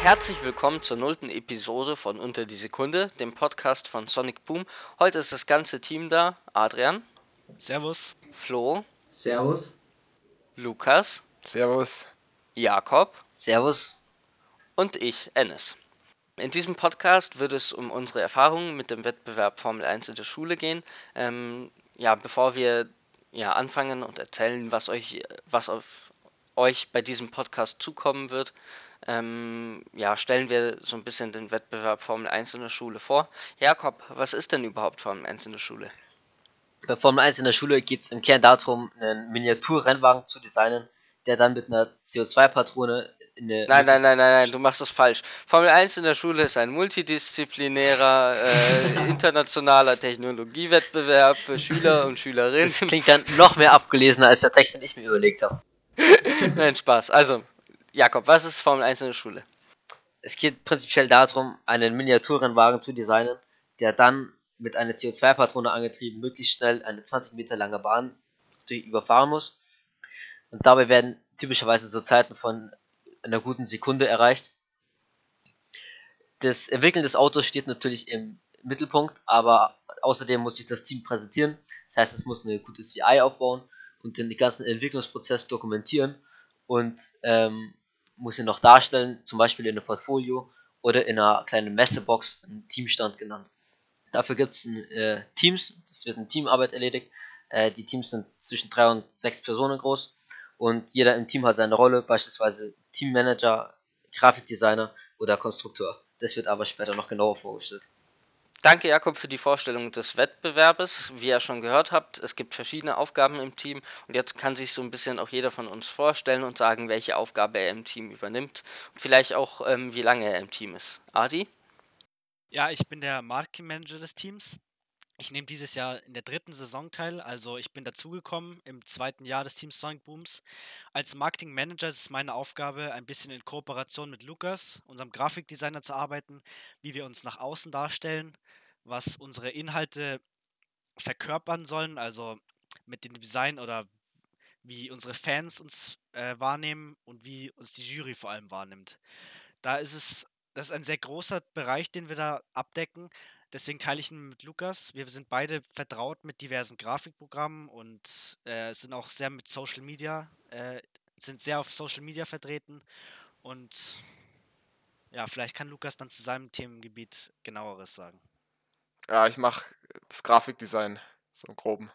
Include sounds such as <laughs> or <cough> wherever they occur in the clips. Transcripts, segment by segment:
Herzlich willkommen zur nullten Episode von Unter die Sekunde, dem Podcast von Sonic Boom. Heute ist das ganze Team da. Adrian, Servus. Flo, Servus. Lukas, Servus. Jakob Servus. und ich, Ennis. In diesem Podcast wird es um unsere Erfahrungen mit dem Wettbewerb Formel 1 in der Schule gehen. Ähm, ja, bevor wir ja, anfangen und erzählen, was euch, was auf euch bei diesem Podcast zukommen wird, ähm, ja, stellen wir so ein bisschen den Wettbewerb Formel 1 in der Schule vor. Jakob, was ist denn überhaupt Formel 1 in der Schule? Bei Formel 1 in der Schule geht es im Kern darum, einen Miniaturrennwagen zu designen, der dann mit einer CO2-Patrone in eine. Nein, nein, nein, nein, nein, du machst das falsch. Formel 1 in der Schule ist ein multidisziplinärer, äh, <laughs> internationaler Technologiewettbewerb für Schüler und Schülerinnen. Das klingt dann noch mehr abgelesener als der Text, den ich mir überlegt habe. <laughs> Nein, Spaß. Also, Jakob, was ist Formel 1 in der Schule? Es geht prinzipiell darum, einen Miniaturrennwagen zu designen, der dann mit einer CO2-Patrone angetrieben möglichst schnell eine 20 Meter lange Bahn durch überfahren muss. Und dabei werden typischerweise so Zeiten von einer guten Sekunde erreicht. Das Entwickeln des Autos steht natürlich im Mittelpunkt, aber außerdem muss sich das Team präsentieren. Das heißt, es muss eine gute CI aufbauen und den ganzen Entwicklungsprozess dokumentieren und ähm, muss ihn noch darstellen, zum Beispiel in einem Portfolio oder in einer kleinen Messebox, einen Teamstand genannt. Dafür gibt es äh, Teams, es wird in Teamarbeit erledigt. Äh, die Teams sind zwischen drei und sechs Personen groß und jeder im Team hat seine Rolle, beispielsweise Teammanager, Grafikdesigner oder Konstrukteur. Das wird aber später noch genauer vorgestellt. Danke, Jakob, für die Vorstellung des Wettbewerbes. Wie ihr schon gehört habt, es gibt verschiedene Aufgaben im Team und jetzt kann sich so ein bisschen auch jeder von uns vorstellen und sagen, welche Aufgabe er im Team übernimmt und vielleicht auch, ähm, wie lange er im Team ist. Adi? Ja, ich bin der Marketing Manager des Teams. Ich nehme dieses Jahr in der dritten Saison teil, also ich bin dazugekommen im zweiten Jahr des Teams Sonic Booms. Als Marketing Manager ist es meine Aufgabe, ein bisschen in Kooperation mit Lukas, unserem Grafikdesigner, zu arbeiten, wie wir uns nach außen darstellen, was unsere Inhalte verkörpern sollen, also mit dem Design oder wie unsere Fans uns äh, wahrnehmen und wie uns die Jury vor allem wahrnimmt. Da ist es, das ist ein sehr großer Bereich, den wir da abdecken. Deswegen teile ich ihn mit Lukas. Wir sind beide vertraut mit diversen Grafikprogrammen und äh, sind auch sehr mit Social Media, äh, sind sehr auf Social Media vertreten. Und ja, vielleicht kann Lukas dann zu seinem Themengebiet genaueres sagen. Ja, ich mache das Grafikdesign, so im Groben.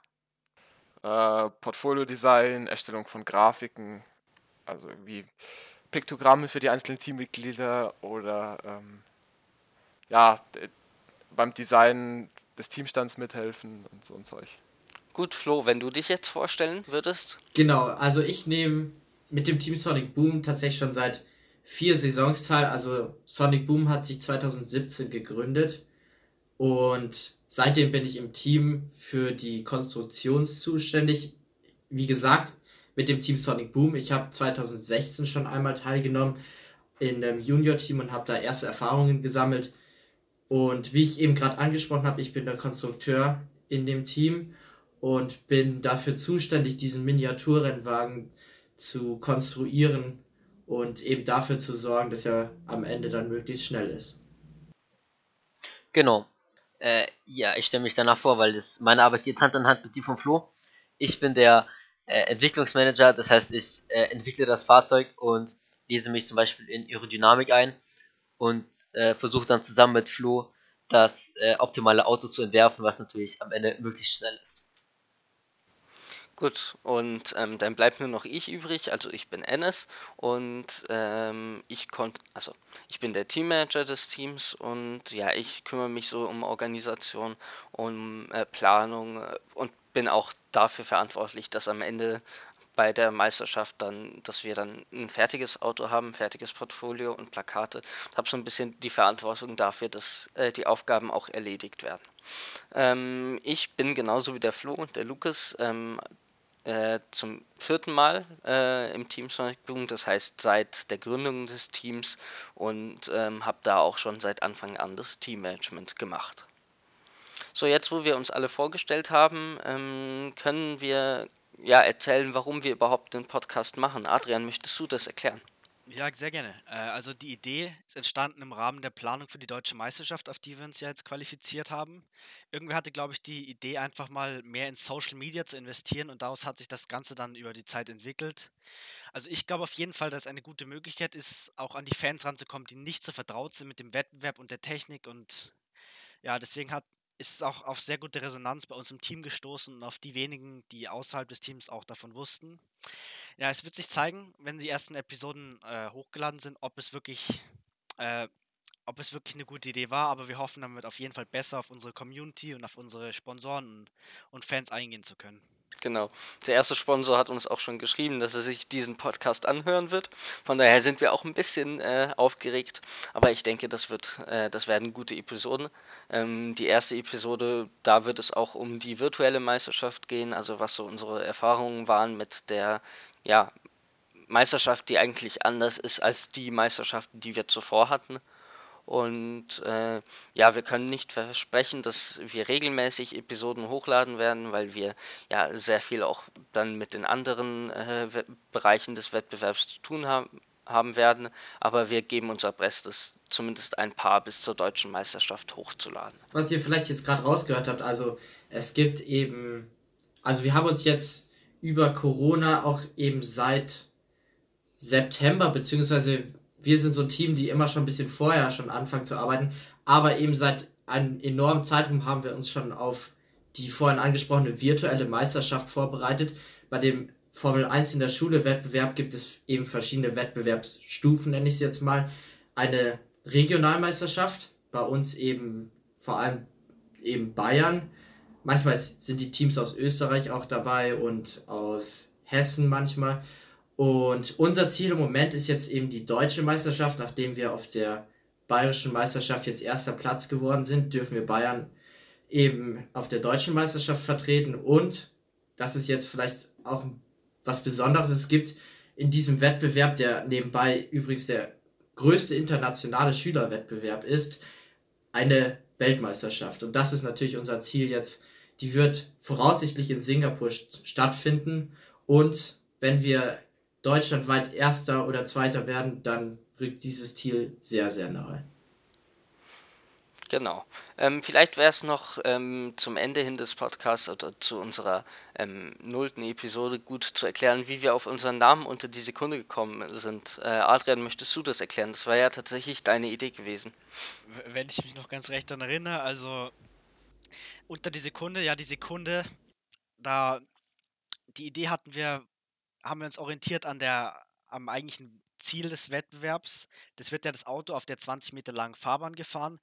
Äh, Portfolio-Design, Erstellung von Grafiken, also irgendwie Piktogramme für die einzelnen Teammitglieder oder ähm, ja, beim Design des Teamstands mithelfen und so ein Zeug. Gut, Flo, wenn du dich jetzt vorstellen würdest. Genau, also ich nehme mit dem Team Sonic Boom tatsächlich schon seit vier Saisons teil. Also Sonic Boom hat sich 2017 gegründet und seitdem bin ich im Team für die Konstruktion zuständig. Wie gesagt, mit dem Team Sonic Boom. Ich habe 2016 schon einmal teilgenommen in einem Junior-Team und habe da erste Erfahrungen gesammelt. Und wie ich eben gerade angesprochen habe, ich bin der Konstrukteur in dem Team und bin dafür zuständig, diesen Miniaturrennwagen zu konstruieren und eben dafür zu sorgen, dass er am Ende dann möglichst schnell ist. Genau. Äh, ja, ich stelle mich danach vor, weil das meine Arbeit geht Hand in Hand mit die von Flo. Ich bin der äh, Entwicklungsmanager, das heißt, ich äh, entwickle das Fahrzeug und lese mich zum Beispiel in Aerodynamik ein und äh, versuche dann zusammen mit Flo das äh, optimale Auto zu entwerfen, was natürlich am Ende möglichst schnell ist. Gut, und ähm, dann bleibt nur noch ich übrig, also ich bin Ennis und ähm, ich konnte, also ich bin der Teammanager des Teams und ja, ich kümmere mich so um Organisation, um äh, Planung äh, und bin auch dafür verantwortlich, dass am Ende bei der Meisterschaft dann, dass wir dann ein fertiges Auto haben, ein fertiges Portfolio und Plakate. Habe so ein bisschen die Verantwortung dafür, dass äh, die Aufgaben auch erledigt werden. Ähm, ich bin genauso wie der Flo und der Lukas ähm, äh, zum vierten Mal äh, im Team Sonic das heißt seit der Gründung des Teams und ähm, habe da auch schon seit Anfang an das Teammanagement gemacht. So, jetzt wo wir uns alle vorgestellt haben, ähm, können wir ja erzählen, warum wir überhaupt den Podcast machen. Adrian, möchtest du das erklären? Ja, sehr gerne. Äh, also die Idee ist entstanden im Rahmen der Planung für die deutsche Meisterschaft, auf die wir uns ja jetzt qualifiziert haben. Irgendwer hatte, glaube ich, die Idee, einfach mal mehr in Social Media zu investieren und daraus hat sich das Ganze dann über die Zeit entwickelt. Also ich glaube auf jeden Fall, dass es eine gute Möglichkeit ist, auch an die Fans ranzukommen, die nicht so vertraut sind mit dem Wettbewerb und der Technik und ja, deswegen hat ist es auch auf sehr gute Resonanz bei uns im Team gestoßen und auf die wenigen, die außerhalb des Teams auch davon wussten. Ja, es wird sich zeigen, wenn die ersten Episoden äh, hochgeladen sind, ob es wirklich, äh, ob es wirklich eine gute Idee war, aber wir hoffen damit auf jeden Fall besser auf unsere Community und auf unsere Sponsoren und Fans eingehen zu können. Genau. Der erste Sponsor hat uns auch schon geschrieben, dass er sich diesen Podcast anhören wird. Von daher sind wir auch ein bisschen äh, aufgeregt. Aber ich denke, das wird, äh, das werden gute Episoden. Ähm, die erste Episode, da wird es auch um die virtuelle Meisterschaft gehen, also was so unsere Erfahrungen waren mit der, ja, Meisterschaft, die eigentlich anders ist als die Meisterschaften, die wir zuvor hatten. Und äh, ja, wir können nicht versprechen, dass wir regelmäßig Episoden hochladen werden, weil wir ja sehr viel auch dann mit den anderen äh, Bereichen des Wettbewerbs zu tun haben, haben werden. Aber wir geben unser Bestes, zumindest ein paar bis zur deutschen Meisterschaft hochzuladen. Was ihr vielleicht jetzt gerade rausgehört habt, also es gibt eben, also wir haben uns jetzt über Corona auch eben seit September beziehungsweise wir sind so ein Team, die immer schon ein bisschen vorher schon anfangen zu arbeiten, aber eben seit einem enormen Zeitraum haben wir uns schon auf die vorhin angesprochene virtuelle Meisterschaft vorbereitet. Bei dem Formel 1 in der Schule Wettbewerb gibt es eben verschiedene Wettbewerbsstufen, nenne ich es jetzt mal. Eine Regionalmeisterschaft, bei uns eben vor allem eben Bayern. Manchmal sind die Teams aus Österreich auch dabei und aus Hessen manchmal. Und unser Ziel im Moment ist jetzt eben die deutsche Meisterschaft. Nachdem wir auf der bayerischen Meisterschaft jetzt erster Platz geworden sind, dürfen wir Bayern eben auf der deutschen Meisterschaft vertreten. Und das ist jetzt vielleicht auch was Besonderes. Es gibt in diesem Wettbewerb, der nebenbei übrigens der größte internationale Schülerwettbewerb ist, eine Weltmeisterschaft. Und das ist natürlich unser Ziel jetzt. Die wird voraussichtlich in Singapur stattfinden. Und wenn wir deutschlandweit Erster oder Zweiter werden, dann rückt dieses Ziel sehr, sehr nahe. Genau. Ähm, vielleicht wäre es noch ähm, zum Ende hin des Podcasts oder zu unserer ähm, nullten Episode gut zu erklären, wie wir auf unseren Namen unter die Sekunde gekommen sind. Äh, Adrian, möchtest du das erklären? Das war ja tatsächlich deine Idee gewesen. Wenn ich mich noch ganz recht daran erinnere, also unter die Sekunde, ja, die Sekunde, da die Idee hatten wir haben wir uns orientiert an der, am eigentlichen Ziel des Wettbewerbs. Das wird ja das Auto auf der 20 Meter langen Fahrbahn gefahren.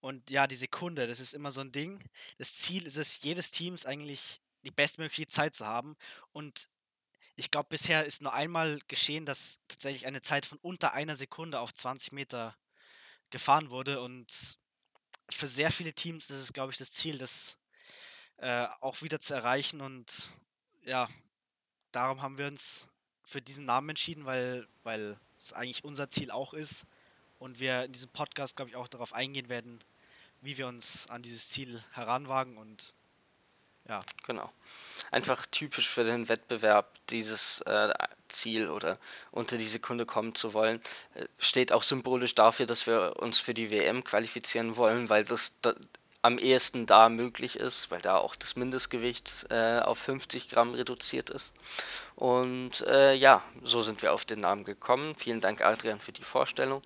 Und ja, die Sekunde, das ist immer so ein Ding. Das Ziel ist es, jedes Teams eigentlich die bestmögliche Zeit zu haben. Und ich glaube, bisher ist nur einmal geschehen, dass tatsächlich eine Zeit von unter einer Sekunde auf 20 Meter gefahren wurde. Und für sehr viele Teams ist es, glaube ich, das Ziel, das äh, auch wieder zu erreichen. Und ja, darum haben wir uns für diesen Namen entschieden, weil, weil es eigentlich unser Ziel auch ist und wir in diesem Podcast, glaube ich, auch darauf eingehen werden, wie wir uns an dieses Ziel heranwagen und ja. Genau. Einfach typisch für den Wettbewerb, dieses äh, Ziel oder unter die Sekunde kommen zu wollen, äh, steht auch symbolisch dafür, dass wir uns für die WM qualifizieren wollen, weil das da, am ehesten da möglich ist, weil da auch das Mindestgewicht äh, auf 50 Gramm reduziert ist. Und äh, ja, so sind wir auf den Namen gekommen. Vielen Dank, Adrian, für die Vorstellung.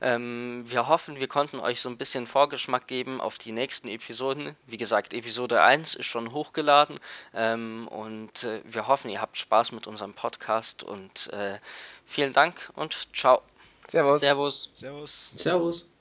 Ähm, wir hoffen, wir konnten euch so ein bisschen Vorgeschmack geben auf die nächsten Episoden. Wie gesagt, Episode 1 ist schon hochgeladen ähm, und äh, wir hoffen, ihr habt Spaß mit unserem Podcast und äh, vielen Dank und ciao. Servus. Servus. Servus. Servus.